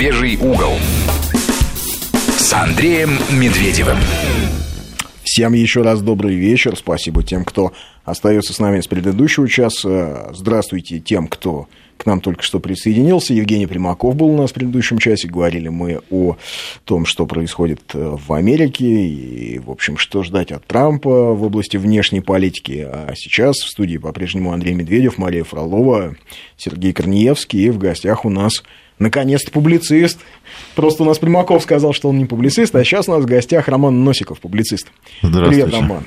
Медвежий угол с Андреем Медведевым. Всем еще раз добрый вечер. Спасибо тем, кто остается с нами с предыдущего часа. Здравствуйте тем, кто к нам только что присоединился. Евгений Примаков был у нас в предыдущем часе. Говорили мы о том, что происходит э, в Америке и, в общем, что ждать от Трампа в области внешней политики. А сейчас в студии по-прежнему Андрей Медведев, Мария Фролова, Сергей Корнеевский. И в гостях у нас наконец-то публицист. Просто у нас Примаков сказал, что он не публицист, а сейчас у нас в гостях Роман Носиков, публицист. Здравствуйте. Привет, Роман.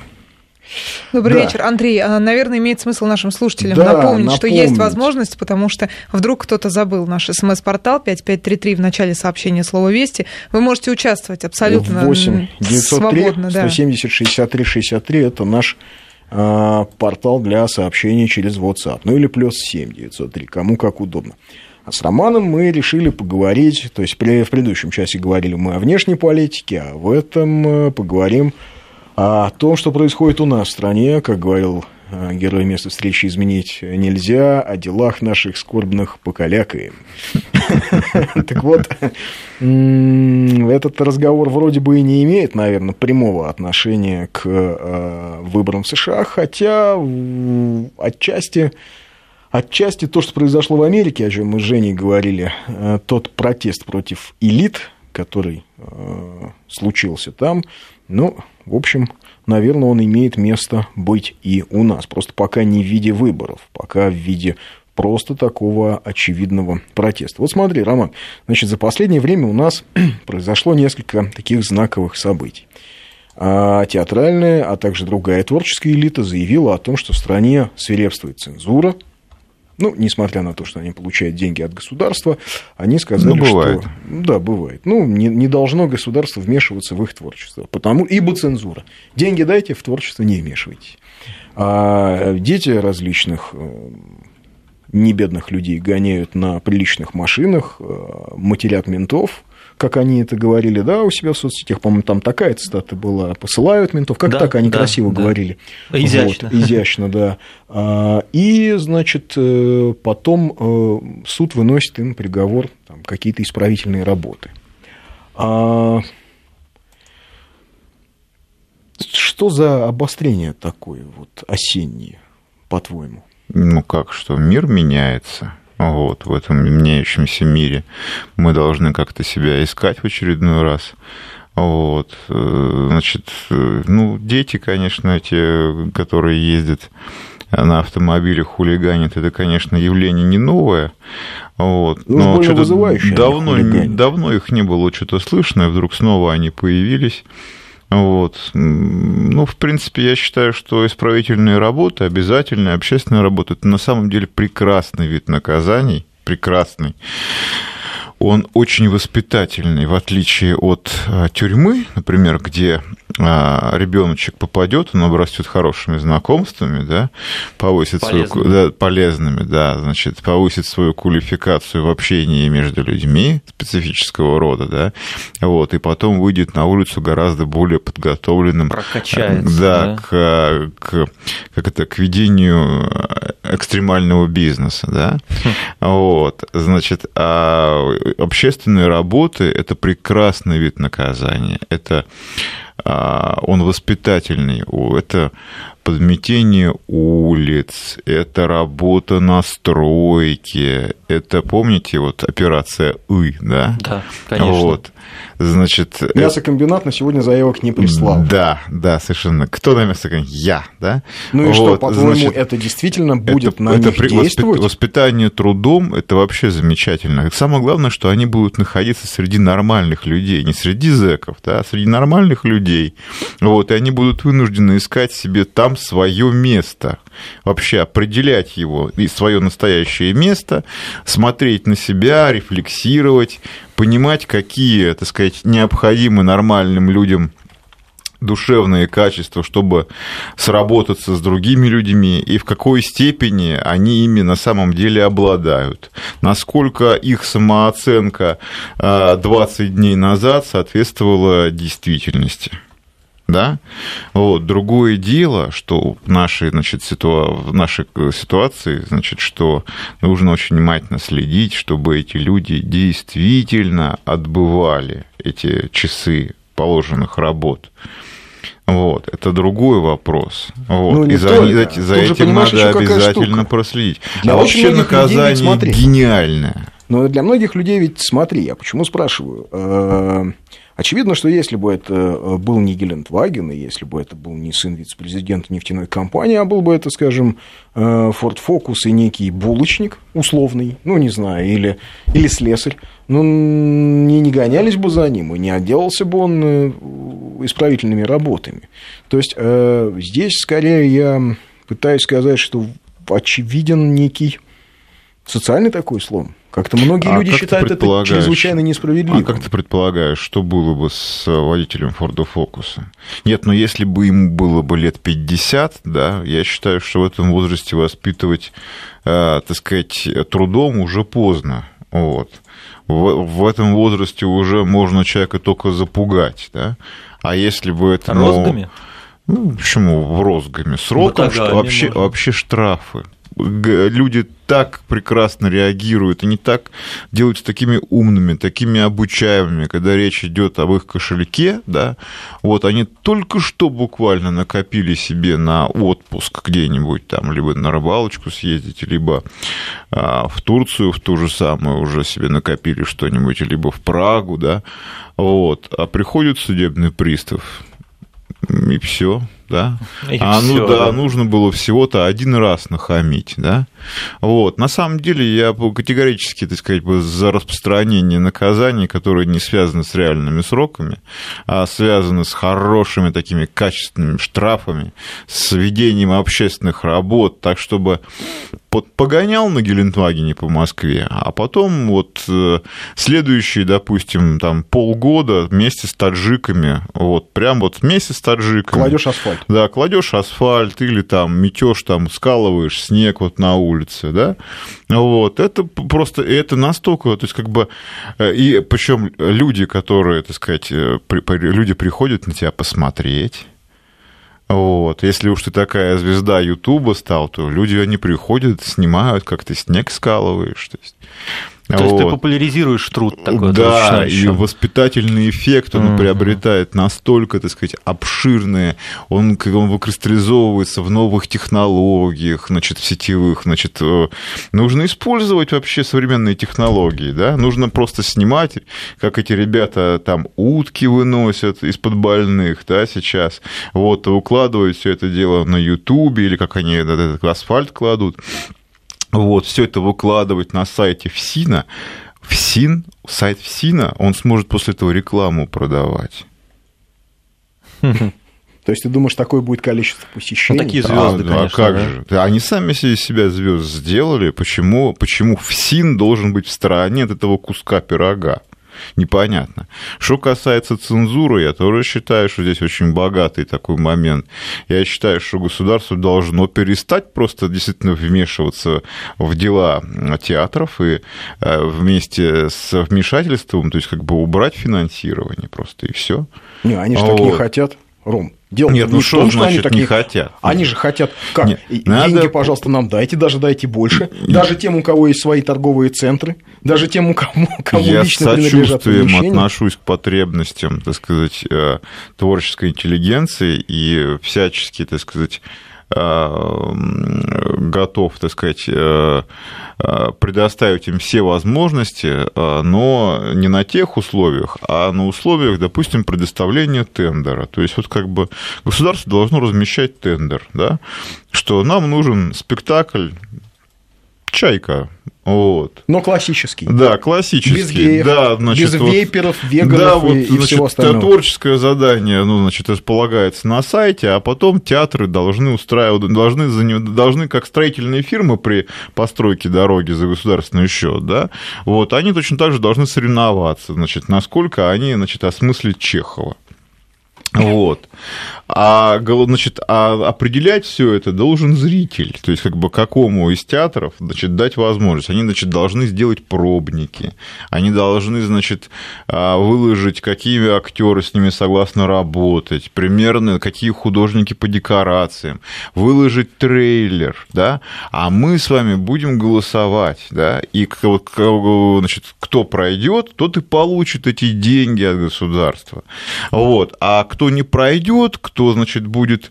Добрый Да. вечер. Андрей, а, наверное, имеет смысл нашим слушателям Да, напомнить, что напомнить. есть возможность, потому что вдруг кто-то забыл наш смс-портал 5533 в начале сообщения слова «Вести». Вы можете участвовать абсолютно 8 м, 903 свободно. Да. 170 63 63 это наш а, портал для сообщений через WhatsApp. Ну или плюс 7 903, кому как удобно. А с Романом мы решили поговорить, то есть в предыдущем часе говорили мы о внешней политике, а в этом э, поговорим о том, что происходит у нас в стране, как говорил э, герой места встречи изменить нельзя, о делах наших скорбных покалякаем. Так вот, этот разговор вроде бы и не имеет, наверное, прямого отношения к э, выборам в США, хотя отчасти Отчасти то, что произошло в Америке, о чем мы с Женей говорили, э, тот протест против элит, который э, случился там, ну, в общем, наверное, он имеет место быть и у нас. Просто пока не в виде выборов, пока в виде просто такого очевидного протеста. Вот смотри, Роман, значит, за последнее время у нас произошло несколько таких знаковых событий. А театральная, а также другая творческая элита заявила о том, что в стране свирепствует цензура, ну, несмотря на то, что они получают деньги от государства, они сказали, Ну, бывает. что... Да, бывает. Ну, не, не должно государство вмешиваться в их творчество. Потому... Ибо цензура. Деньги дайте, в творчество не вмешивайтесь. А дети различных э, небедных людей гоняют на приличных машинах, э, матерят ментов, как они это говорили, да, у себя в соцсетях, по-моему, там такая цитата была, посылают ментов, как Да, так они да, красиво да. говорили. Изящно. Вот, изящно, да. А, И, значит, э, потом э, суд выносит им приговор, там, какие-то исправительные работы. А Что за обострение такое вот осеннее, по-твоему? Ну как что, мир меняется. Вот, в этом меняющемся мире мы должны как-то себя искать в очередной раз. Вот, э, значит, э, ну, дети, конечно, те, которые ездят на автомобилях, хулиганят, это, конечно, явление не новое. Вот, Ну, больно что-то они давно, давно их не было что-то слышно, и вдруг снова они появились. Вот. Ну, в принципе, я считаю, что исправительные работы, обязательная общественная работа, это на самом деле прекрасный вид наказаний, прекрасный. Он очень воспитательный, в отличие от а, тюрьмы, например, где ребеночек попадет, он обрастет хорошими знакомствами, да, повысит свою Полезными. да, полезными, да, значит, повысит свою квалификацию в общении между людьми специфического рода, да, вот, и потом выйдет на улицу гораздо более подготовленным, Прокачается, да, да. К, к, как это, к ведению экстремального бизнеса, да, вот, значит, а общественные работы – это прекрасный вид наказания, это а, он воспитательный, это подметение улиц, это работа на стройке, это, помните, вот операция «ы», да? Да, конечно. Вот, значит... э, Мясокомбинат на сегодня заявок не прислал. Да, да, совершенно. Кто на мясокомбинате? Я, да? Ну и что, Вот, по-твоему, значит, это действительно будет это, на это них при- действовать? воспитание трудом это вообще замечательно. Самое главное, что они будут находиться среди нормальных людей, не среди зэков, да, а среди нормальных людей. Вот, и они будут вынуждены искать себе там свое место, вообще определять его и свое настоящее место, смотреть на себя, рефлексировать, понимать, какие, так сказать, необходимы нормальным людям душевные качества, чтобы сработаться с другими людьми, и в какой степени они ими на самом деле обладают. Насколько их самооценка а, 20 дней назад соответствовала действительности. Да, вот, другое дело, что в нашей, значит, ситуа... в нашей ситуации, значит, что нужно очень внимательно следить, чтобы эти люди действительно отбывали эти часы положенных работ. Вот, это другой вопрос. Вот. Ну, и за, за, за этим надо обязательно проследить. Для а вообще людей наказание смотри. гениальное. Но для многих людей ведь, смотри, я почему спрашиваю. Очевидно, что если бы это э, был не Гелендваген, и если бы это был не сын вице-президента нефтяной компании, а был бы это, скажем, э, Ford Focus и некий булочник условный, ну, не знаю, или, или слесарь, ну, не, не гонялись бы за ним, и не отделался бы он э, исправительными работами. То есть здесь, скорее, я пытаюсь сказать, что очевиден некий социальный такой слом. Как-то многие А люди как считают это чрезвычайно несправедливым. А как ты предполагаешь, что было бы с водителем Форда Фокуса? Нет, но если бы ему было бы лет 50, да, я считаю, что в этом возрасте воспитывать, э, так сказать, трудом уже поздно. Вот. В, в этом возрасте уже можно человека только запугать, да. А если бы это... ну, Розгами? Ну, почему в розгами? Сроком, что вообще, можно. вообще штрафы. Люди так прекрасно реагируют, они так делаются такими умными, такими обучаемыми, когда речь идет об их кошельке, да, вот они только что буквально накопили себе на отпуск где-нибудь там, либо на рыбалочку съездить, либо а, в Турцию в ту же самую уже себе накопили что-нибудь, либо в Прагу, да, вот, а приходит судебный пристав, и все, да. И а ну всё, да, да. нужно было всего-то один раз нахамить, да. Вот. На самом деле я категорически, так сказать, за распространение наказаний, которые не связаны с реальными сроками, а связаны с хорошими такими качественными штрафами, с ведением общественных работ, так чтобы погонял на Гелендвагене по Москве, а потом вот э, следующие, допустим, там полгода вместе с таджиками, вот прям вот вместе с таджиками. Кладешь асфальт. Да, кладешь асфальт или там метешь, там скалываешь снег вот на улице, да. Вот, это просто, это настолько, то есть как бы, э, и причем люди, которые, так сказать, э, люди приходят на тебя посмотреть, вот. Если уж ты такая звезда Ютуба стал, то люди, они приходят, снимают, как ты снег скалываешь. То есть, То есть ты популяризируешь труд такой Да, и воспитательный эффект он Мгм. приобретает настолько, так сказать, обширный, он, он выкристаллизовывается в новых технологиях, значит, в сетевых, значит, э, нужно использовать вообще современные технологии, да, нужно просто снимать, как эти ребята там утки выносят из-под больных, да, сейчас, вот, укладывают все это дело на Ютубе, или как они этот асфальт кладут, вот, все это выкладывать на сайте ФСИНа, ФСИН, сайт ФСИНа, он сможет после этого рекламу продавать. То есть ты думаешь, такое будет количество посещений? Ну, такие А, звезды, да, конечно. как да. же? Они сами себе себя звезд сделали. Почему, почему ФСИН должен быть в стороне от этого куска пирога? Непонятно. Что касается цензуры, я тоже считаю, что здесь очень богатый такой момент. Я считаю, что государство должно перестать просто действительно вмешиваться в дела театров и э, вместе с вмешательством, то есть как бы убрать финансирование просто и все. Не, они же так не Вот. хотят. Ром, дело Нет, ну не в что том, что они значит так не хотят? Они же хотят как? Нет, И надо- Деньги, пожалуйста, нам дайте, даже дайте больше. Даже тем, у кого есть свои торговые центры, даже тем, у кому, кому Я с лично сочувствием помещения. отношусь к потребностям, так сказать, э, творческой интеллигенции и всячески, так сказать, готов, так сказать, э, э, предоставить им все возможности, э, но не на тех условиях, а на условиях, допустим, предоставления тендера. То есть вот как бы государство должно размещать тендер, да, что нам нужен спектакль «Чайка», вот, Но классический. да, классический. Без геев, да, значит, без вот- вейперов, веганов да, и, вот, и значит, всего остального. творческое задание, ну, значит, располагается на сайте, а потом театры должны устраивать, должны, за него- должны как строительные фирмы при постройке дороги за государственный счет, да, вот, они точно так же должны соревноваться, значит, насколько они, значит, осмыслят Чехова. Вот. А, значит, а определять все это должен зритель. То есть, как бы какому из театров значит, дать возможность. Они, значит, должны сделать пробники. Они должны, значит, а, выложить, какие актеры с ними согласны работать, примерно какие художники по декорациям, выложить трейлер, да, а мы с вами будем голосовать, да, и значит, кто пройдет, тот и получит эти деньги от государства. Вот. А кто не пройдет, кто, значит, будет,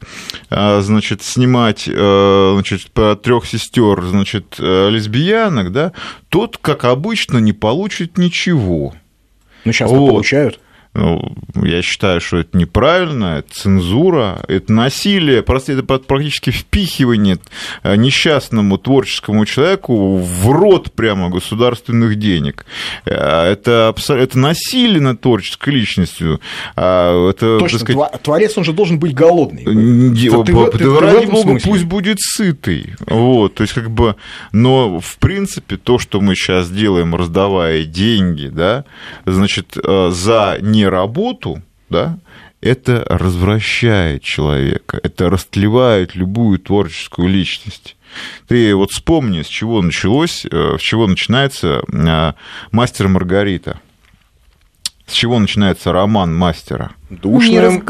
а, значит, снимать, а, значит, по трех сестер, значит, а, лесбиянок, да, тот, как обычно, не получит ничего. Ну, сейчас вот. получают. Ну, я считаю, что это неправильно, это цензура, это насилие, просто это практически впихивание э, несчастному творческому человеку в рот прямо государственных денег. Э, это, это насилие над творческой личностью. А, это, Точно, сказать, творец, он же должен быть голодный. Ты, ты, ты, ради бога, пусть будет сытый. Вот, то есть, как бы, но, в принципе, то, что мы сейчас делаем, раздавая деньги, да, значит, э, за не работу, да, это развращает человека, это растлевает любую творческую личность. Ты вот вспомни, с чего началось, э, с чего начинается э, «Мастер Маргарита». С чего начинается роман мастера? Душным,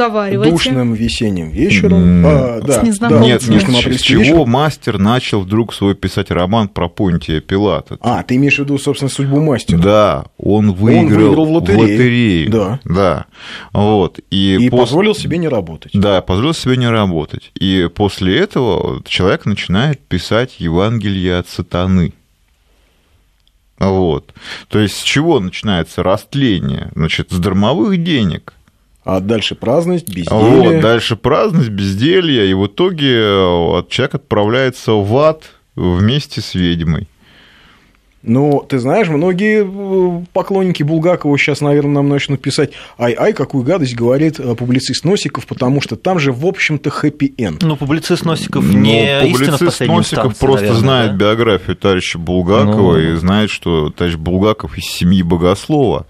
душным весенним вечером. А, да, с да, нет, нет, с чего вечером. мастер начал вдруг свой писать роман про Понтия Пилата? А, ты имеешь в виду, собственно, судьбу мастера? Да, он выиграл, он выиграл в лотерею. В лотерею. Да. да. Вот. И, и пос... позволил себе не работать. Да, позволил себе не работать. И после этого человек начинает писать Евангелие от сатаны. Вот. То есть с чего начинается растление? Значит, с дармовых денег. А дальше праздность, безделье. Вот, дальше праздность, безделье, и в итоге э, человек отправляется в ад вместе с ведьмой. Но, ты знаешь, многие э, поклонники Булгакова сейчас, наверное, нам начнут писать «Ай-ай, какую гадость говорит э, публицист Носиков», потому что там же, в общем-то, хэппи-энд. Ну, публицист Носиков ну, не ну, публицист Носиков просто наверное, знает да? биографию товарища Булгакова ну... и знает, что товарищ Булгаков из семьи богослова.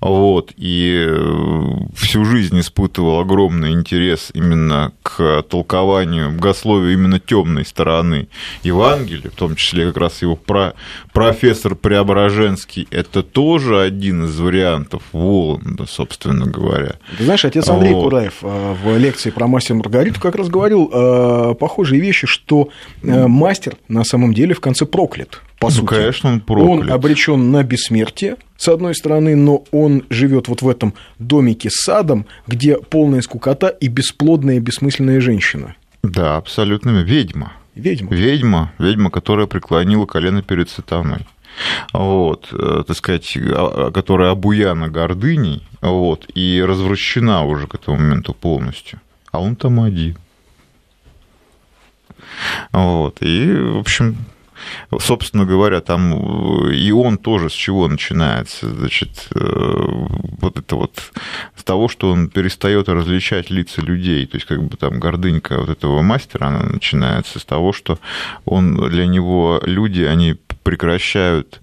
Вот, и э, всю жизнь испытывал огромный интерес именно к толкованию богословия именно темной стороны Евангелия, в том числе как раз его про профессор профессор Преображенский – это тоже один из вариантов Воланда, собственно говоря. Ты знаешь, отец Андрей вот. Кураев э, в лекции про мастер Маргариту как раз говорил э, похожие вещи, что э, мастер на самом деле в конце проклят. По ну, сути. конечно, он проклят. Он обречен на бессмертие, с одной стороны, но он живет вот в этом домике с садом, где полная скукота и бесплодная, бессмысленная женщина. Да, абсолютно ведьма. Ведьма. Ведьма, ведьма, которая преклонила колено перед сатаной вот, э, так сказать, а, которая обуяна гордыней, вот, и развращена уже к этому моменту полностью. А он там один. Вот, и, в общем, собственно говоря, там э, и он тоже с чего начинается, значит, э, вот это вот с того, что он перестает различать лица людей, то есть как бы там гордынька вот этого мастера, она начинается с того, что он для него люди, они прекращают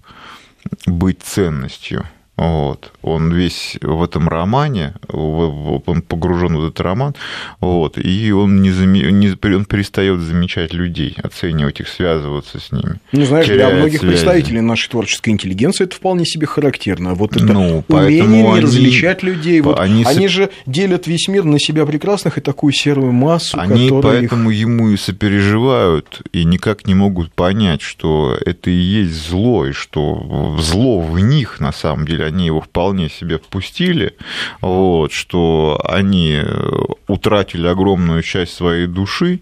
быть ценностью. Вот. Он весь в этом романе, он погружен в этот роман, вот, и он, не, заме... не... он перестает замечать людей, оценивать их, связываться с ними. Ну, знаешь, для многих связи. представителей нашей творческой интеллигенции это вполне себе характерно. Вот это ну, умение не они... различать людей. Вот они... они же делят весь мир на себя прекрасных и такую серую массу, Они поэтому их... ему и сопереживают, и никак не могут понять, что это и есть зло, и что зло в них на самом деле они его вполне себе впустили, вот, что они утратили огромную часть своей души,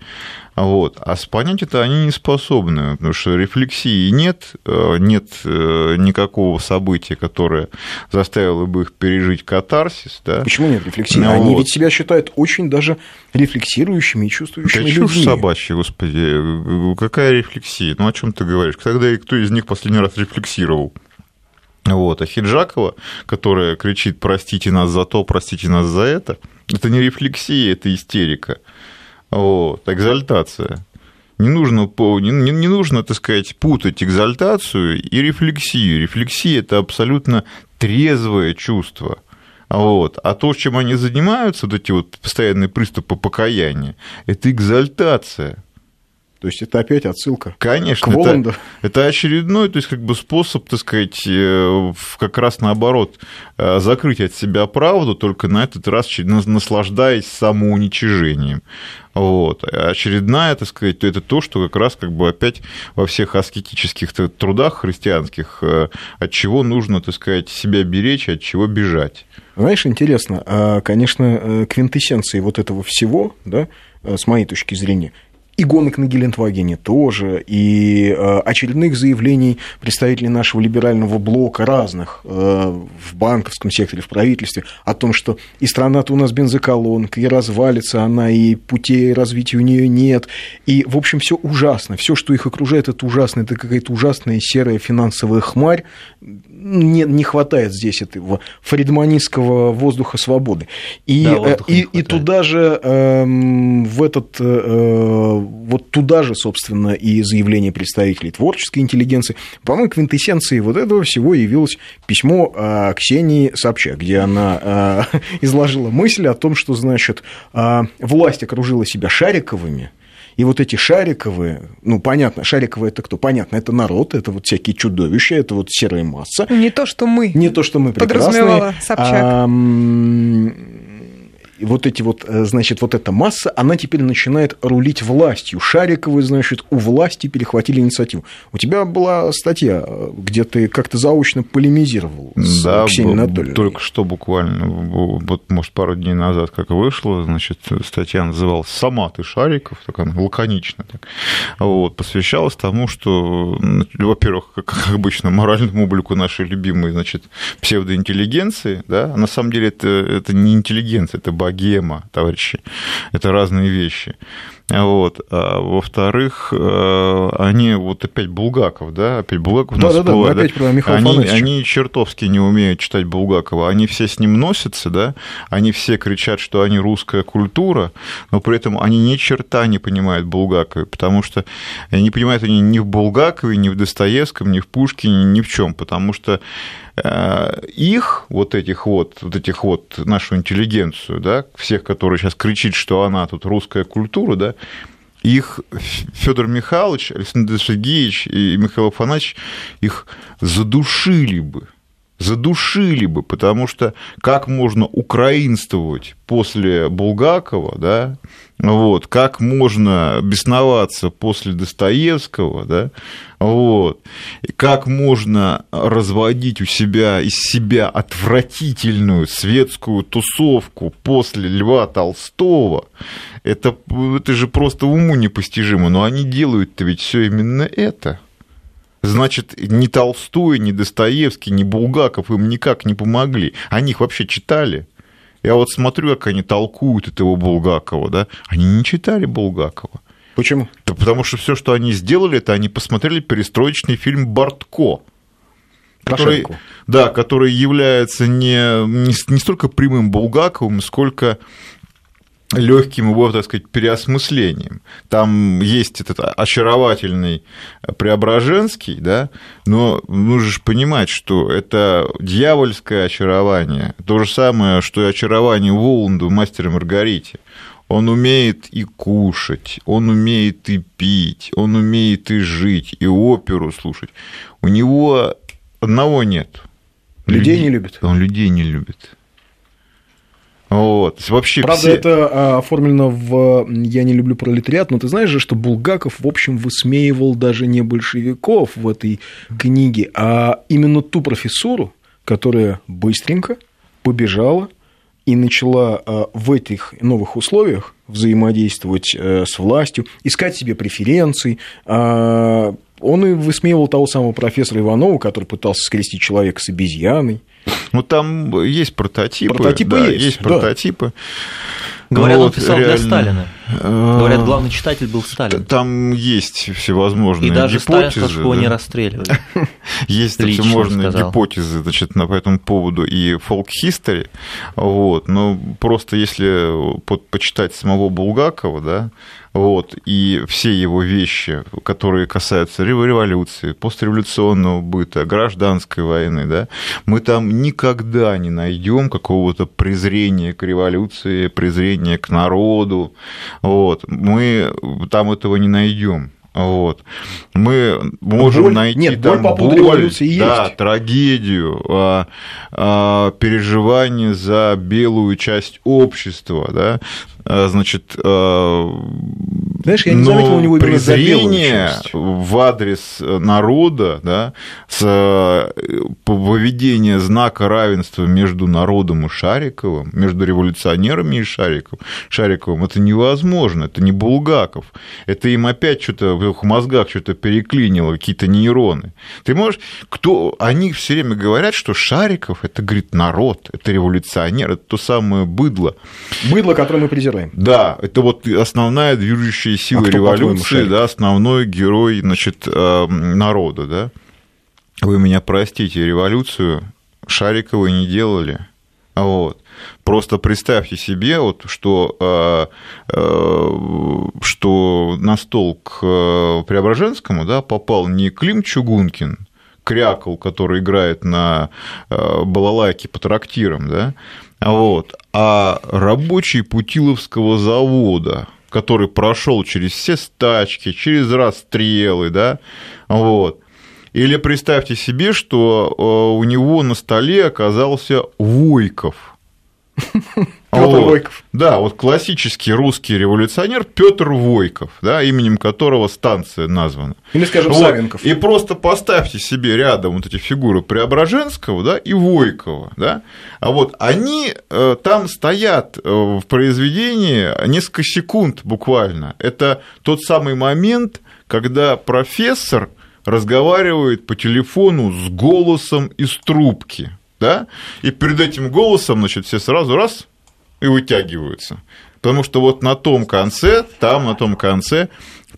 вот. А понять это они не способны, потому что рефлексии нет, э, нет э, никакого события, которое заставило бы их пережить катарсис. Да? Почему нет рефлексии? Ну, они вот. ведь себя считают очень даже рефлексирующими и чувствующими да людьми. собачья, господи, какая рефлексия? Ну, о чем ты говоришь? Когда и кто из них последний раз рефлексировал? Вот. А Хиджакова, которая кричит «простите нас за то, простите нас за это», это не рефлексия, это истерика. Вот. Экзальтация. Не нужно, не, не, нужно, так сказать, путать экзальтацию и рефлексию. Рефлексия – это абсолютно трезвое чувство. Вот. А то, чем они занимаются, вот эти вот постоянные приступы покаяния, это экзальтация. То есть это опять отсылка Конечно, к Воланду. это, это очередной, то есть как бы способ, так сказать, э, как раз наоборот, э, закрыть от себя правду, только на этот раз наслаждаясь самоуничижением. Вот. А Очередная, так сказать, это то, что как раз как бы опять во всех аскетических трудах христианских, э, от чего нужно, так сказать, себя беречь, от чего бежать. Знаешь, интересно, а, конечно, квинтэссенцией вот этого всего, да, с моей точки зрения, и гонок на Гелендвагене тоже, и э, очередных заявлений представителей нашего либерального блока разных э, в банковском секторе, в правительстве, о том, что и страна-то у нас бензоколонка, и развалится она, и путей развития у нее нет, и, в общем, все ужасно, все, что их окружает, это ужасно, это какая-то ужасная серая финансовая хмарь, не, не хватает здесь этого фридманистского воздуха свободы. И, Да, э, воздуха и, и туда же, эм, в этот, э, вот туда же, собственно, и заявление представителей творческой интеллигенции. По-моему, квинтэссенцией вот этого всего явилось письмо э, Ксении Собчак, где она э, изложила мысль о том, что, значит, э, власть окружила себя Шариковыми, и вот эти шариковые, ну, понятно, шариковые это кто? Понятно, это народ, это вот всякие чудовища, это вот серая масса. Не то, что мы. Не то, что мы Подразумевала прекрасные. Собчак. а, вот эти вот, э, значит, вот эта масса, она теперь начинает рулить властью. Шариковые, значит, у власти перехватили инициативу. У тебя была статья, э, где ты как-то заочно полемизировал с Да, Ксенией Анатольевной. только что буквально, вот, может, пару дней назад, как вышло, значит, статья называлась «Сама ты Шариков», так она лаконично так, вот, посвящалась тому, что, во-первых, как, обычно, моральному облику нашей любимой, значит, псевдоинтеллигенции, да, на самом деле это, это не интеллигенция, это богема, товарищи, это разные вещи. Вот. А во-вторых, э, они вот опять Булгаков, да, опять Булгаков у нас Да-да-да, мы всплывает, опять про Михаила они, они чертовски не умеют читать Булгакова. Они все с ним носятся, да, они все кричат, что они русская культура, но при этом они ни черта не понимают Булгакове, потому что не понимают они ни в Булгакове, ни в Достоевском, ни в Пушкине, ни в чем, потому что э, их, вот этих вот, вот этих вот, нашу интеллигенцию, да, всех, которые сейчас кричит, что она тут русская культура, да, их Федор Михайлович, Александр Сергеевич и Михаил Афанасьевич их задушили бы. Задушили бы, потому что как можно украинствовать после Булгакова, да, вот, как можно бесноваться после Достоевского, да, вот, как можно разводить у себя из себя отвратительную светскую тусовку после Льва Толстого, это, это же просто уму непостижимо, но они делают-то ведь все именно это. Значит, ни Толстой, ни Достоевский, ни Булгаков им никак не помогли. Они их вообще читали. Я вот смотрю, как они толкуют этого Булгакова, да? Они не читали Булгакова. Почему? Да потому что все, что они сделали, это они посмотрели перестроечный фильм Бортко. Который, да, который является не, не, не столько прямым Булгаковым, сколько легким его, так сказать, переосмыслением. Там есть этот очаровательный Преображенский, да, но нужно же понимать, что это дьявольское очарование. То же самое, что и очарование Воланда в «Мастере Маргарите». Он умеет и кушать, он умеет и пить, он умеет и жить, и оперу слушать. У него одного нет. Людей не любит. Он людей не любит. Вот. Вообще Правда, все... это а, оформлено в «Я не люблю пролетариат», но ты знаешь же, что Булгаков, в общем, высмеивал даже не большевиков в этой книге, а именно ту профессуру, которая быстренько побежала и начала а, в этих новых условиях взаимодействовать э, с властью, искать себе преференции. Он и высмеивал того самого профессора Иванова, который пытался скрестить человека с обезьяной. Ну, там есть прототипы. Прототипы да, есть, есть да. прототипы. Говорят, он Вот, писал для реально. Сталина. Э, Говорят, главный читатель был Сталин. Там есть всевозможные И даже гипотезы. его да. не расстреливали. Есть Лично всевозможные сказал. гипотезы значит, на, по этому поводу и фолк-хистори, вот, но просто если по- почитать самого Булгакова, да, вот, и все его вещи, которые касаются рев- революции, постреволюционного быта, гражданской войны, да, мы там никогда не найдем какого-то презрения к революции, презрения к народу. Вот. Мы там этого не найдем. Вот. Мы можем Боль- найти нет, там боль по поводу боль, да, есть. трагедию, а, а, переживание за белую часть общества, да, А, значит, а, Знаешь, я не заметил у него именно презрение в адрес народа, да, с э, выведение знака равенства между народом и Шариковым, между революционерами и Шариковым, Шариковым, это невозможно, это не Булгаков, это им опять что-то в их мозгах что-то переклинило, какие-то нейроны. Ты можешь, кто, они все время говорят, что Шариков, это, говорит, народ, это революционер, это то самое быдло, Быдло, которое мы презираем. да, это вот основная движущая сила А кто, по-твоему, революции, да, основной герой, значит, э, народа, да. Вы меня простите, революцию Шариковы не делали. Вот. Просто представьте себе, вот, что, э, э, что на стол к Преображенскому да, попал не Клим Чугункин, крякал, который играет на балалайке по трактирам, да, вот, а рабочий Путиловского завода, который прошел через все стачки, через расстрелы, да, вот. Или представьте себе, что э, у него на столе оказался Войков. Пётр Войков. Да, вот классический русский революционер Петр Войков, да, именем которого станция названа. Или, скажем, Вот. Савенков. И просто поставьте себе рядом вот эти фигуры Преображенского да, и Войкова. Да? А вот они э, там стоят э, в произведении несколько секунд буквально. Это тот самый момент, когда профессор разговаривает по телефону с голосом из трубки. Да? И перед этим голосом, значит, все сразу раз и вытягиваются. Потому что вот на том конце, там на том конце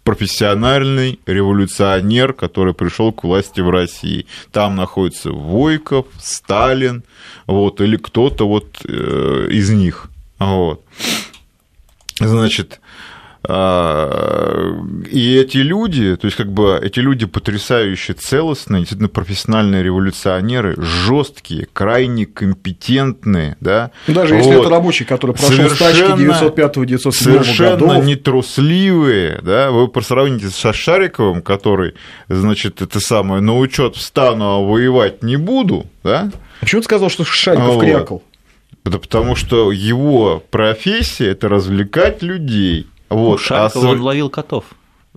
профессиональный революционер, который пришел к власти в России. Там находится Войков, Сталин, вот, или кто-то вот э, из них. Вот. Значит, и эти люди, то есть как бы эти люди потрясающе целостные, действительно профессиональные революционеры, жесткие, крайне компетентные, да. Даже если Вот. это рабочий, который прошел стачки Совершенно- 905-907 Совершенно годов. нетрусливые, да, вы по сравните со Шариковым, который, значит, это самое, на учет встану, а воевать не буду, да, Почему ты сказал, что Шариков Вот. крякал? Да потому что его профессия – это развлекать людей. Вот. Шарикова а он ловил котов.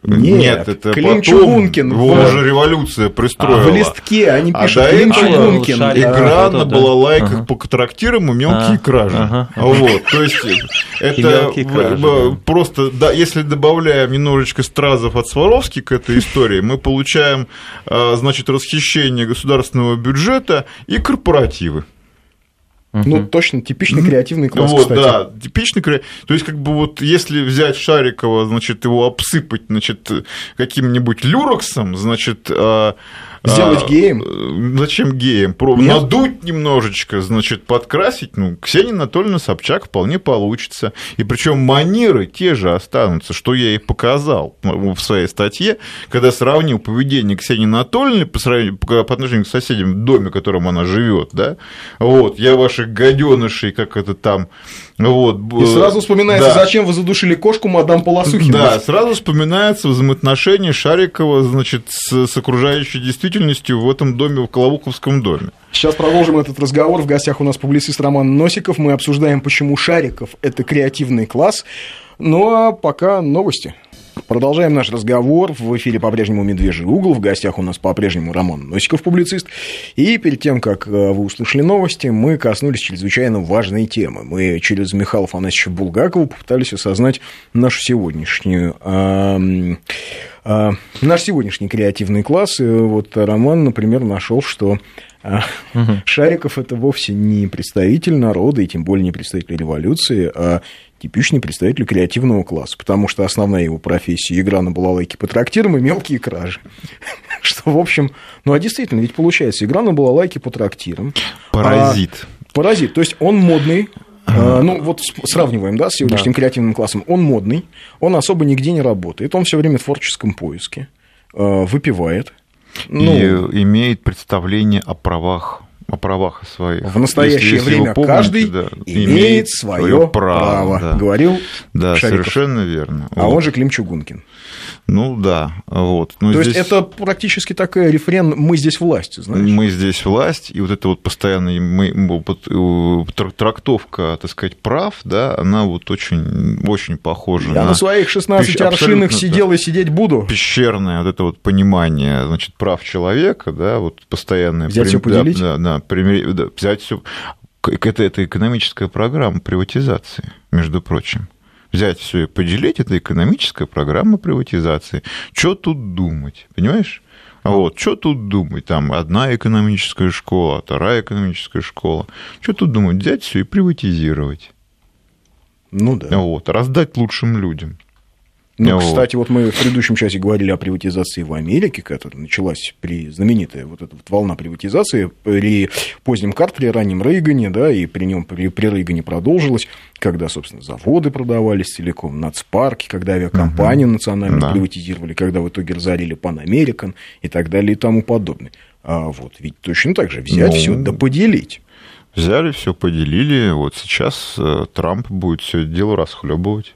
Нет, это Клим потом его в- уже революция пристроила. В листке они А пишут Чугункин. Шарик- да. Игра да, на да. балалайках Ага. по трактирам и мелкие А, кражи. ага. Вот, то есть это кражи, просто, да, если добавляем немножечко стразов от Сваровски к этой истории, мы получаем, а, значит, расхищение государственного бюджета и корпоративы. Ну, точно, типичный креативный класс, вот, кстати. да, типичный кре- То есть, как бы вот если взять Шарикова, значит, его обсыпать, значит, каким-нибудь люрексом, значит... Сделать а, геем? э, Зачем геем? Про-? Надуть немножечко, значит, подкрасить. Ну, Ксения Анатольевна Собчак вполне получится. И причем манеры те же останутся, что я и показал в своей статье, когда сравнил поведение Ксении Анатольевны по, сравнению- по отношению к соседям в доме, в котором она живет, да, вот, я ваших гаденышей, как это там, вот. И сразу вспоминается, да. зачем вы задушили кошку мадам Полосухина. Да, сразу вспоминается взаимоотношение Шарикова, значит, с, с окружающей действительностью в этом доме, в Колобуковском доме. Сейчас продолжим этот разговор. В гостях у нас публицист Роман Носиков. Мы обсуждаем, почему Шариков – это креативный класс. Ну, а пока новости. Продолжаем наш разговор. В эфире по-прежнему «Медвежий угол». В гостях у нас по-прежнему Роман Носиков, публицист. И перед тем, как э, вы услышали новости, мы коснулись чрезвычайно важной темы. Мы через Михаила Афанасьевича Булгакова попытались осознать нашу сегодняшнюю а, наш сегодняшний креативный класс. И Вот Роман, например, нашел, что а, Шариков это вовсе не представитель народа, и тем более не представитель революции, а типичный представитель креативного класса, потому что основная его профессия – игра на балалайке по трактирам и мелкие кражи. Что, в общем, ну а действительно, ведь получается, игра на балалайке по трактирам. Паразит. А, паразит, то есть он модный, а, ну, вот сравниваем, да, с сегодняшним креативным классом. Он модный, он особо нигде не работает, он все время в творческом поиске, а, выпивает. Ну, И имеет представление о правах о правах своих. В настоящее Если- время помните, каждый да, имеет свое своё право, да. говорил Да, Шариков. совершенно верно. А Вот. он же Клим Чугункин. Ну да, вот. Но То здесь есть это практически такой рефрен «мы здесь власть», знаешь? мы здесь власть, и вот это вот постоянная мы- э, тр- трактовка, так сказать, прав, да, она вот очень, очень похожа Я на своих 16 пищ- аршинах абсолютно, сидел и сидеть буду. пещерное вот это вот понимание, значит, прав человека, да, вот постоянное... Взять прим- да, поделить? Да, да, да, взять все... Это, это экономическая программа приватизации, между прочим. Взять все и поделить, это экономическая программа приватизации. Что тут думать, понимаешь? Вот, что тут думать? Там одна экономическая школа, вторая экономическая школа. Что тут думать? Взять все и приватизировать. Ну да. Вот, раздать лучшим людям. Ну, Вот. кстати, вот мы в предыдущем часе говорили о приватизации в Америке, которая началась при знаменитая вот эта вот волна приватизации при позднем Картере, раннем Рейгане, да, и при нем при, при Рейгане продолжилась, когда, собственно, заводы продавались целиком, нацпарки, когда авиакомпанию национально Да. приватизировали, когда в итоге разорили Pan American и так далее и тому подобное. А вот ведь точно так же взять Ну, все да поделить. Взяли, все поделили. Вот сейчас э, Трамп будет все это дело расхлебывать.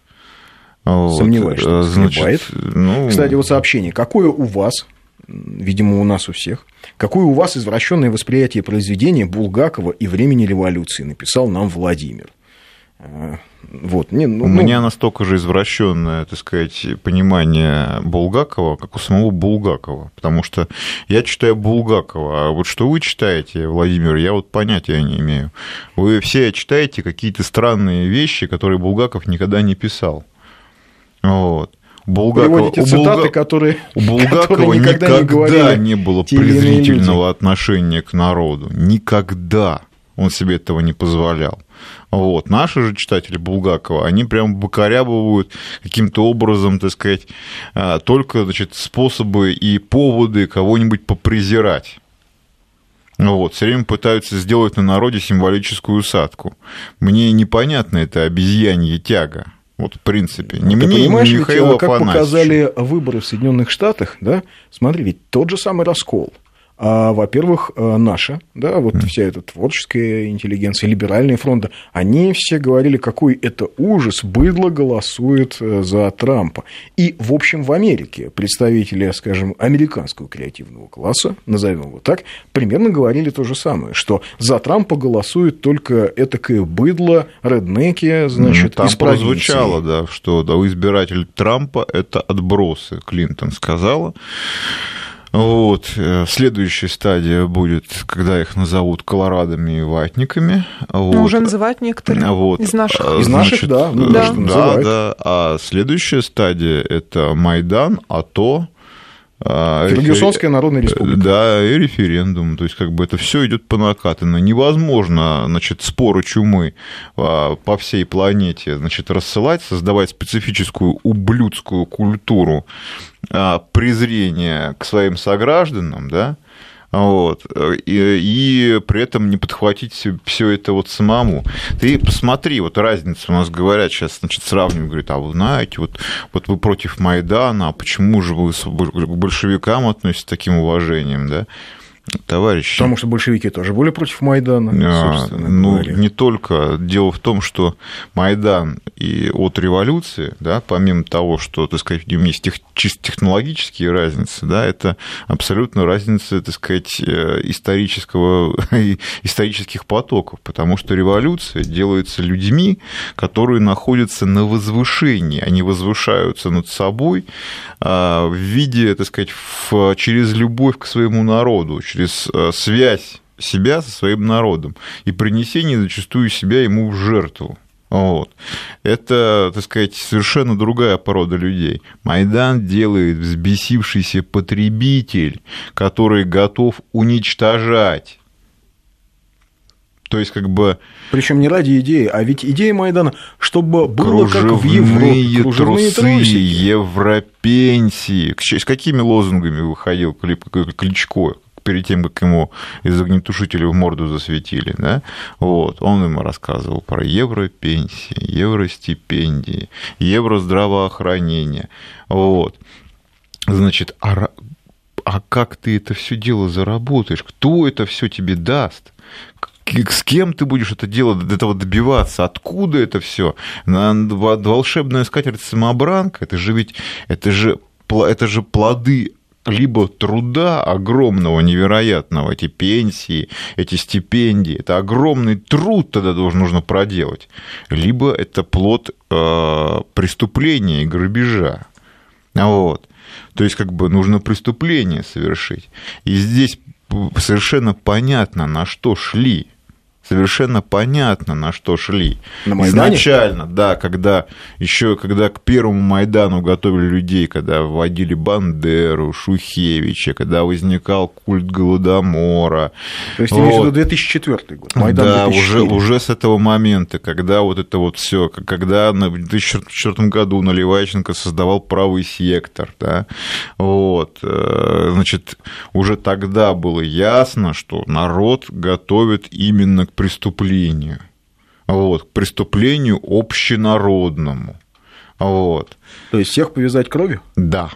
Вот. Сомневаюсь, что Э, значит, схлебает. ну, Кстати, вот сообщение. Какое у вас, видимо, у нас у всех, какое у вас извращенное восприятие произведения Булгакова и времени революции, написал нам Владимир. Э, Вот, не, ну, у ну, меня настолько же извращенное, так сказать, понимание Булгакова, как у самого Булгакова. Потому что я читаю Булгакова, а вот что вы читаете, Владимир, я вот понятия не имею. Вы все читаете какие-то странные вещи, которые Булгаков никогда не писал. Вот. Булгакова, приводите у цитаты, Булга- которые, У Булгакова которые никогда, никогда не говорили не было презрительного отношения к народу. Никогда он себе этого не позволял. Вот. Наши же читатели Булгакова, они прям бокорябывают каким-то образом, так сказать, а, только значит, способы и поводы кого-нибудь попрезирать. Вот, все время пытаются сделать на народе символическую усадку. Мне непонятно это обезьянье тяга. Вот, в принципе. Не Ты мне, понимаешь, не Михаилу э, как показали выборы в Соединенных Штатах, да, смотри, ведь тот же самый раскол. А, во-первых, э, наша, да, вот вся эта творческая интеллигенция, либеральные фронты, они все говорили, какой это ужас, быдло голосует э, за Трампа. И, в общем, в Америке представители, скажем, американского креативного класса, назовем его так, примерно говорили то же самое, что за Трампа голосует только этакое быдло, реднеки, значит, Ну, Там из прозвучало, да, что да, избиратель Трампа – это отбросы, Клинтон сказала. Вот. э, Следующая стадия будет, когда их назовут колорадами и ватниками. Вот. Ну, уже называют некоторые Вот. из наших. А, Из наших, да, ну, да, да, что да, называют. да. А следующая стадия – это Майдан, АТО, а, Киргизская Народная Республика. да, и референдум. То есть, как бы это все идет по накатанной. Невозможно, значит, споры чумы а, по всей планете, значит, рассылать, создавать специфическую ублюдскую культуру а, презрения к своим согражданам, да, вот, и, и при этом не подхватить все это вот самому. Ты посмотри, вот разница, у нас говорят сейчас, значит, сравнивают, говорят, а вы знаете, вот, вот вы против Майдана, а почему же вы к большевикам относитесь с таким уважением, да? Товарищи, Потому что большевики тоже были против Майдана, а, собственно ну, говоря. не только. Дело в том, что Майдан и от революции, да, помимо того, что, так сказать, в нем есть тех- чисто технологические разницы, да, это абсолютно разница, так сказать, э, исторического, исторических потоков, потому что революция делается людьми, которые находятся на возвышении, они возвышаются над собой а, в виде, так сказать, в- через любовь к своему народу, через э, связь себя со своим народом и принесение зачастую себя ему в жертву. Вот. Это, так сказать, совершенно другая порода людей. Майдан делает взбесившийся потребитель, который готов уничтожать. То есть, как бы Причем не ради идеи, а ведь идея Майдана, чтобы было как в Европе. Кружевные трусы, трусики. европенсии. С какими лозунгами выходил Кли- Кличко перед тем, как ему из огнетушителя в морду засветили, да? Вот, он ему рассказывал про европенсии, евростипендии, евроздравоохранение, вот. Значит, а а как ты это все дело заработаешь? Кто это все тебе даст? С кем ты будешь это дело до этого добиваться? Откуда это все? Волшебная скатерть самобранка, это же ведь это же, это же плоды либо труда огромного, невероятного, эти пенсии, эти стипендии, это огромный труд тогда должен нужно проделать, либо это плод э, преступления и грабежа. Вот. То есть, как бы нужно преступление совершить. И здесь совершенно понятно, на что шли. Совершенно понятно, на что шли. На Майдане? Изначально, да, когда еще когда к первому Майдану готовили людей, когда вводили Бандеру, Шухевича, когда возникал культ Голодомора. То есть, имеешь Вот. виду 2004 год, Майдан да, 2004. уже, уже с этого момента, когда вот это вот все, когда в 2004 году Наливайченко создавал правый сектор, да, вот, э, значит, уже тогда было ясно, что народ готовит именно к преступлению, вот, к преступлению общенародному, вот. То есть, всех повязать кровью? Да.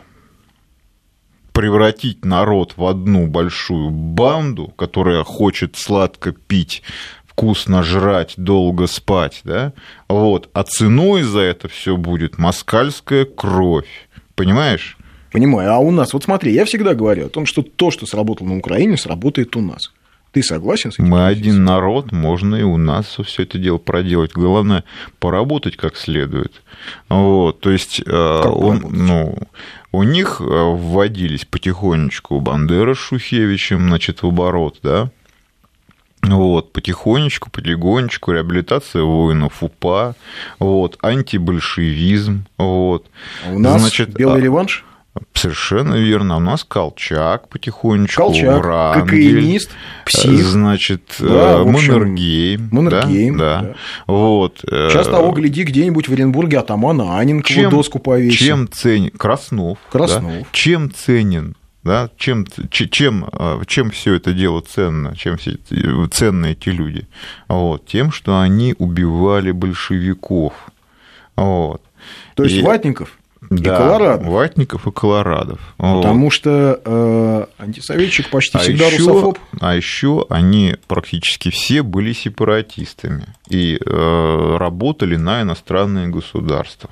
Превратить народ в одну большую банду, которая хочет сладко пить, вкусно жрать, долго спать, да, вот, а ценой за это все будет москальская кровь. Понимаешь? Понимаю. А у нас, вот смотри, я всегда говорю о том, что то, что сработало на Украине, сработает у нас. Ты согласен с этим? Мы один народ, можно и у нас все это дело проделать. Главное, поработать как следует. Вот, то есть, э, он, поработать? ну, у них э, вводились потихонечку Бандера с Шухевичем, значит, в оборот, да, вот, потихонечку, полигонечку, реабилитация воинов УПА, вот, антибольшевизм, вот. А у нас Значит, белый а- реванш, Совершенно верно. У нас Колчак потихонечку, Колчак, Врангель, кокаинист, псих. значит, Да, э, в общем, Маннергейм. Маннергейм, да, да. да. Вот. э, Сейчас того, гляди, где-нибудь в Оренбурге атамана Аненкова чем, доску повесит. чем ценен Краснов, Краснов. да? чем ценен, да, чем, чем, э, чем все это дело ценно, чем все ценны эти люди, вот, тем, что они убивали большевиков, вот. То есть И- Ватников и да, Колорадо. Ватников и Колорадов. вот. Потому что э, антисоветчик почти А всегда еще, русофоб. а еще они практически все были сепаратистами и э, работали на иностранные государства.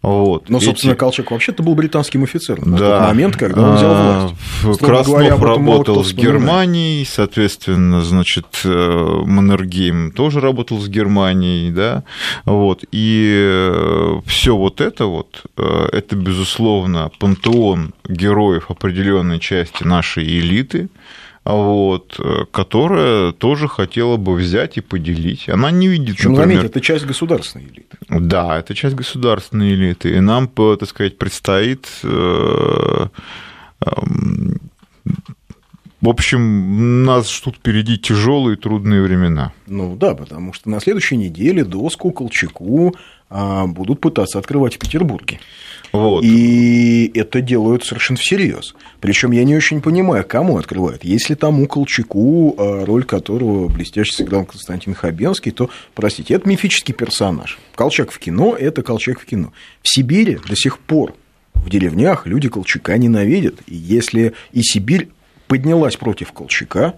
Вот. Но, собственно, Эти- Колчак вообще-то был британским офицером на да. тот момент, когда он взял А, власть. Строго Краснов говоря, работал с. Германией, соответственно, значит, э, Маннергейм тоже работал с Германией, да, вот, и все вот это вот, э, это, безусловно, пантеон героев определенной части нашей элиты, вот, э, которая тоже хотела бы взять и поделить. Она не видит, Причем, например, заметь, это часть государственной элиты. да, это часть государственной элиты. И нам, так сказать, предстоит... э, эм, В общем, нас ждут впереди тяжелые и трудные времена. Ну да, потому что на следующей неделе доску Колчаку а, будут пытаться открывать в Петербурге. Вот. И это делают совершенно всерьез. Причем я не очень понимаю, кому открывают. Если тому Колчаку, а, роль которого блестяще сыграл Константин Хабенский, то, простите, это мифический персонаж. Колчак в кино – это Колчак в кино. В Сибири до сих пор в деревнях люди Колчака ненавидят. И если и Сибирь поднялась против Колчака,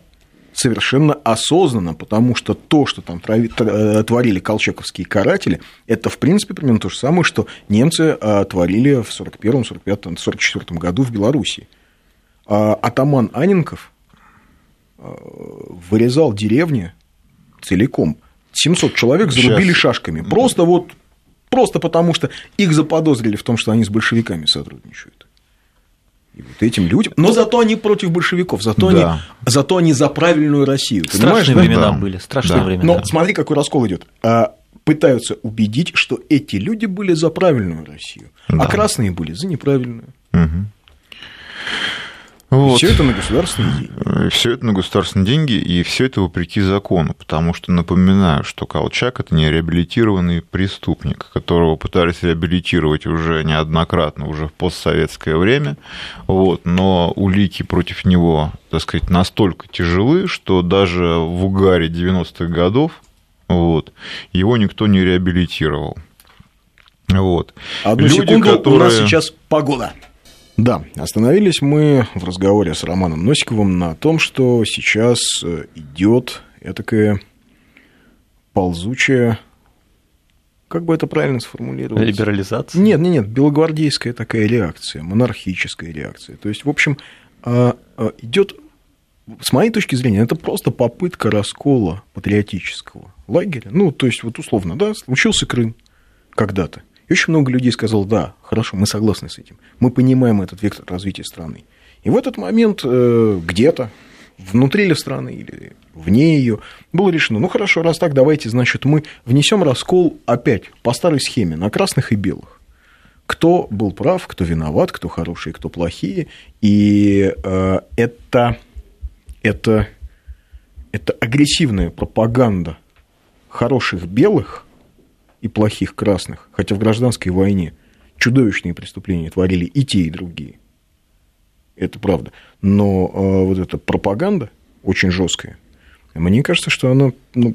совершенно осознанно, потому что то, что там э, творили колчаковские каратели, это, в принципе, примерно то же самое, что немцы э, творили в 41-м, 45-м, 44-м году в Белоруссии. А атаман Аненков э, вырезал деревни целиком. 700 человек зарубили Сейчас. шашками. Просто вот, просто потому что их заподозрили в том, что они с большевиками сотрудничают. И вот этим людям... Но зато они против большевиков, зато, Да. они, зато они за правильную Россию. Страшные времена Да. были, страшные Да. времена. Но смотри, какой раскол идет. А, пытаются убедить, что эти люди были за правильную Россию, Да. а красные были за неправильную. Мгм. Вот. Все это на государственные деньги. Все это на государственные деньги, и все это вопреки закону, потому что напоминаю, что Колчак это не реабилитированный преступник, которого пытались реабилитировать уже неоднократно, уже в постсоветское время, вот, но улики против него, так сказать, настолько тяжелы, что даже в угаре 90-х годов вот, его никто не реабилитировал. Вот. Одну Люди, секунду, у нас которые- сейчас погода. Да, остановились мы в разговоре с Романом Носиковым на том, что сейчас э, идет этакая ползучая, как бы это правильно сформулировать? Либерализация? Нет, нет, нет, белогвардейская такая реакция, монархическая реакция. То есть, в общем, а, а, идет, с моей точки зрения, это просто попытка раскола патриотического лагеря. Ну, то есть, вот условно, да, случился Крым когда-то. И очень много людей сказал, да, хорошо, мы согласны с этим. Мы понимаем этот вектор развития страны. И в этот момент э, где-то, внутри ли страны или вне ее, было решено, ну хорошо, раз так, давайте, значит, мы внесем раскол опять по старой схеме на красных и белых. Кто был прав, кто виноват, кто хорошие, кто плохие. И э, это, это, это агрессивная пропаганда хороших белых и плохих красных, хотя в гражданской войне чудовищные преступления творили и те, и другие. Это правда. Но э, вот эта пропаганда очень жесткая, мне кажется, что она ну,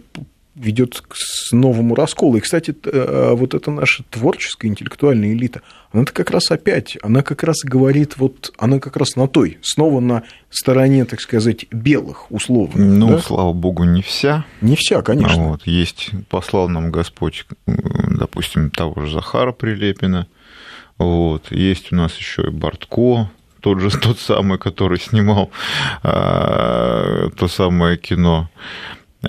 ведет к новому расколу. И, кстати, э, вот эта наша творческая интеллектуальная элита, она-то как раз опять, она как раз говорит, вот она как раз на той, снова на стороне, так сказать, белых, условно. Ну, да? слава богу, не вся. Не вся, конечно. Вот, есть, послал нам Господь, допустим, того же Захара Прилепина. Вот, есть у нас еще и Бортко, тот же тот самый, который снимал а, то самое кино.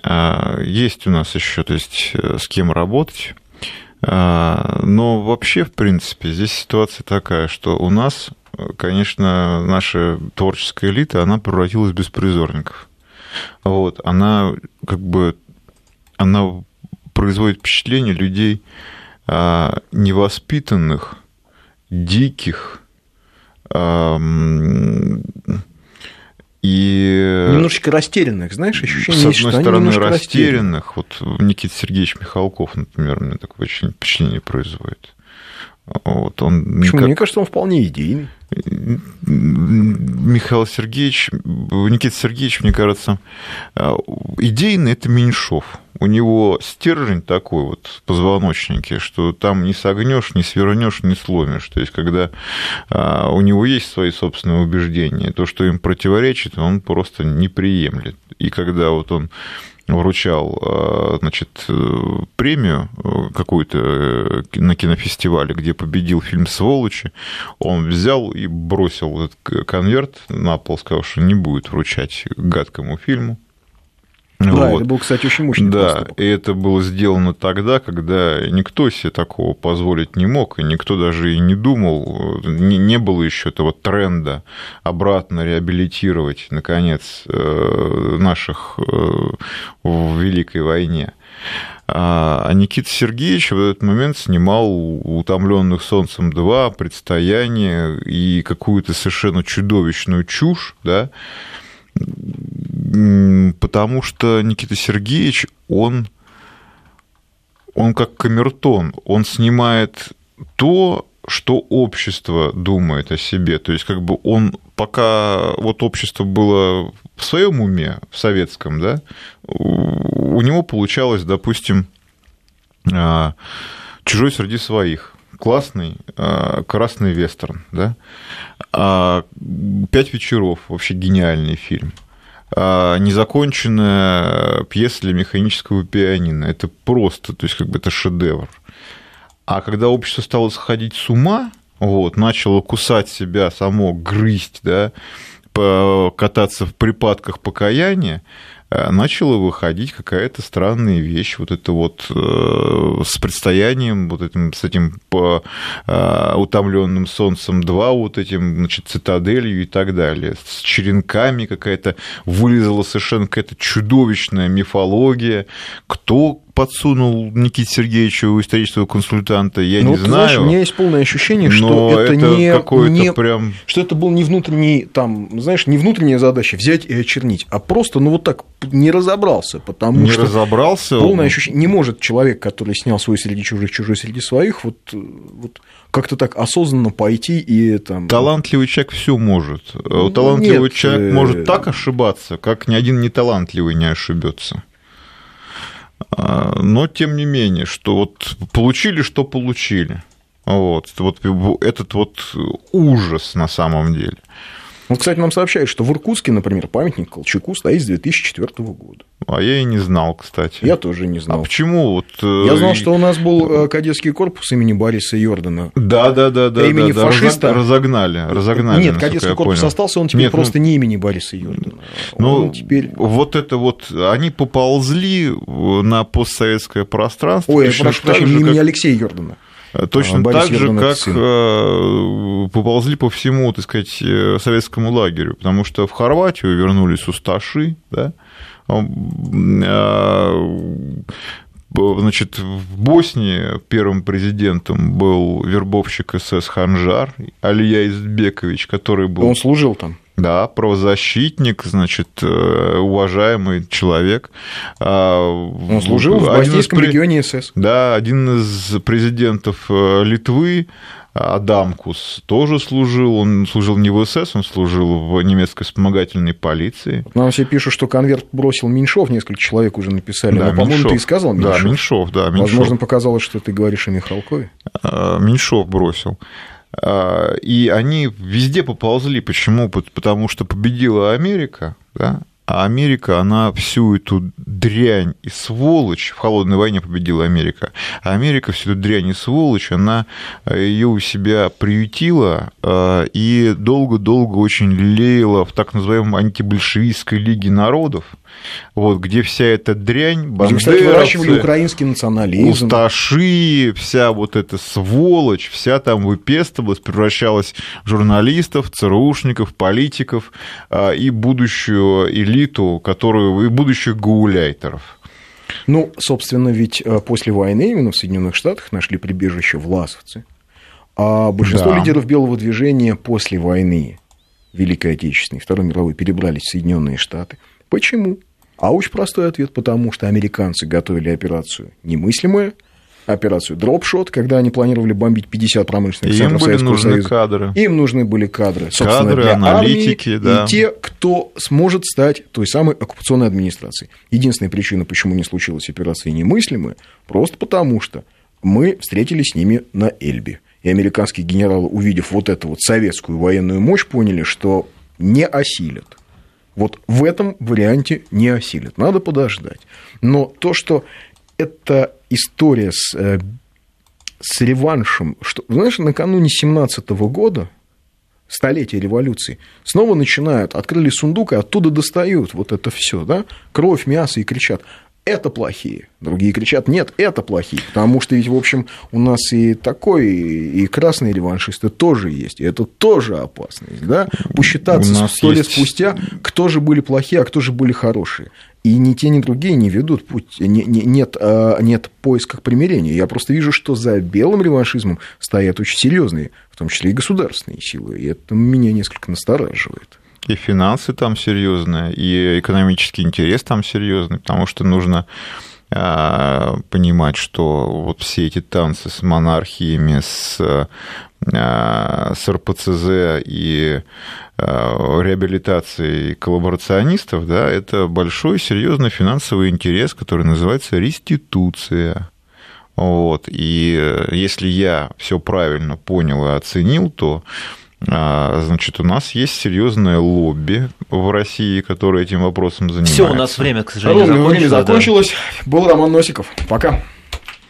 А, есть у нас еще, то есть с кем работать. А, но вообще, в принципе, здесь ситуация такая, что у нас, конечно, наша творческая элита, она превратилась в беспризорников. Вот, она как бы, она производит впечатление людей а, невоспитанных, диких, и... Немножечко растерянных, знаешь, ощущение, С одной что стороны, они растерянных. Вот Никита Сергеевич Михалков, например, мне такое впечатление производит. Вот он Почему? никак... Мне кажется, он вполне идейный. Михаил Сергеевич, Никита Сергеевич, мне кажется, идейный это Меньшов. У него стержень такой вот позвоночнике, что там не согнешь, не свернешь, не сломишь. То есть, когда у него есть свои собственные убеждения, то, что им противоречит, он просто не приемлет. И когда вот он вручал значит, премию какую-то на кинофестивале, где победил фильм «Сволочи», он взял и бросил этот конверт на пол, сказал, что не будет вручать гадкому фильму. Да, вот. это был, кстати, очень мощный Да, поступок. и это было сделано тогда, когда никто себе такого позволить не мог, и никто даже и не думал, не, не было еще этого тренда обратно реабилитировать, наконец, наших в Великой войне. А Никита Сергеевич в этот момент снимал «Утомленных солнцем 2», «Предстояние» и какую-то совершенно чудовищную чушь, да, потому что Никита Сергеевич, он, он как камертон, он снимает то, что общество думает о себе. То есть, как бы он, пока вот общество было в своем уме, в советском, да, у него получалось, допустим, чужой среди своих. Классный красный вестерн, да. Пять вечеров, вообще гениальный фильм незаконченная пьеса для механического пианино. Это просто, то есть как бы это шедевр. А когда общество стало сходить с ума, вот, начало кусать себя само, грызть, да, кататься в припадках покаяния, начала выходить какая-то странная вещь, вот это вот с предстоянием, вот этим, с этим по утомленным солнцем 2, вот этим, значит, цитаделью и так далее, с черенками какая-то вылезала совершенно какая-то чудовищная мифология, кто подсунул Никите Сергеевичу исторического консультанта, я ну, не ты знаю. Знаешь, у меня есть полное ощущение, что это, это не, не, прям... что это был не внутренний, там, знаешь, не внутренняя задача взять и очернить, а просто, ну вот так не разобрался, потому не что разобрался. полное ощущение, не может человек, который снял свой среди чужих, чужой среди своих, вот, вот как-то так осознанно пойти и там... Талантливый человек все может. Ну, Талантливый нет, человек э, может так ошибаться, как ни один неталантливый не ошибется. Но, тем не менее, что вот получили, что получили. Вот, вот этот вот ужас на самом деле. Вот, кстати, нам сообщают, что в Иркутске, например, памятник Колчаку стоит с 2004 года. А я и не знал, кстати. Я тоже не знал. А почему? Вот, я э, знал, что у нас был э, кадетский корпус имени Бориса Йордана. Да, да, да, да. имени да, фашиста. Разогнали, разогнали. Нет, кадетский корпус понял. остался, он теперь Нет, просто ну, не имени Бориса Йордана. Ну, Он теперь... вот это вот, они поползли на постсоветское пространство. Ой, я прошу прощения, имени как- Алексея Йордана. Точно А, Борис так же, как сын. э, поползли по всему, так сказать, э, советскому лагерю, потому что в Хорватию вернулись усташи, да, б- Значит, в Боснии первым президентом был вербовщик СС Ханжар Алия Избекович, который был Он служил там. Да, правозащитник, значит, э, уважаемый человек. Он Он служил в Боснийском регионе СС. Да, один из президентов э, Литвы, Адамкус, тоже служил. Он служил не в СС, он служил в немецкой вспомогательной полиции. Нам все пишут, что конверт бросил Меньшов, несколько человек уже написали. Да, Но, по-моему, ты и сказал Да, Меньшов. Меньшов, да, Меньшов. Возможно, показалось, что ты говоришь о Михалкове. А, Меньшов бросил. А, И они везде поползли. Почему? Пот- Потому что победила Америка, да? А Америка, она всю эту дрянь и сволочь, в холодной войне победила Америка, а Америка всю эту дрянь и сволочь, она ее у себя приютила а, и долго-долго очень лелеяла в так называемой антибольшевистской лиге народов, вот, где вся эта дрянь, выращивали бандеровцы, украинский национализм. Усташи, вся вот эта сволочь, вся там выпестывалась, превращалась в журналистов, ЦРУшников, политиков а, и будущую элиту, которую, и будущих гауляйтеров. Ну, собственно, ведь э, после войны именно в Соединенных Штатах нашли прибежище власовцы. А большинство Да. лидеров белого движения после войны Великой Отечественной, Второй мировой, перебрались в Соединенные Штаты. Почему? А очень простой ответ, потому что американцы готовили операцию немыслимая, операцию дропшот, когда они планировали бомбить 50 промышленных им центров были Советского нужны Союза. кадры. Им нужны были кадры, собственно, Кадры, для аналитики, армии да. и те, кто сможет стать той самой оккупационной администрацией. Единственная причина, почему не случилась операция немыслимая, просто потому что мы встретились с ними на Эльбе. И американские генералы, увидев вот эту вот советскую военную мощь, поняли, что не осилят. Вот в этом варианте не осилят. Надо подождать. Но то, что эта история с, э, с реваншем, что, знаешь, накануне 17 года, столетия революции, снова начинают, открыли сундук, и оттуда достают вот это все, да, кровь, мясо, и кричат, это плохие. Другие кричат, нет, это плохие. Потому что ведь, в общем, у нас и такой, и красные реваншисты тоже есть. И это тоже опасность. Да? Посчитаться сто лет есть- спустя, кто же были плохие, а кто же были хорошие. И ни те, ни другие не ведут путь. Не- не- нет, а, нет поиска примирения. Я просто вижу, что за белым реваншизмом стоят очень серьезные, в том числе и государственные силы. И это меня несколько настораживает. И финансы там серьезные, и экономический интерес там серьезный, потому что нужно а, понимать, что вот все эти танцы с монархиями, с, а, с РПЦЗ и а, реабилитацией коллаборационистов, да, это большой серьезный финансовый интерес, который называется реституция. Вот. И э, если я все правильно понял и оценил, то Значит, у нас есть серьезное лобби в России, которое этим вопросом занимается. Все, у нас время, к сожалению, Ровное время закончилось. да. закончилось. Был Роман Носиков. Пока.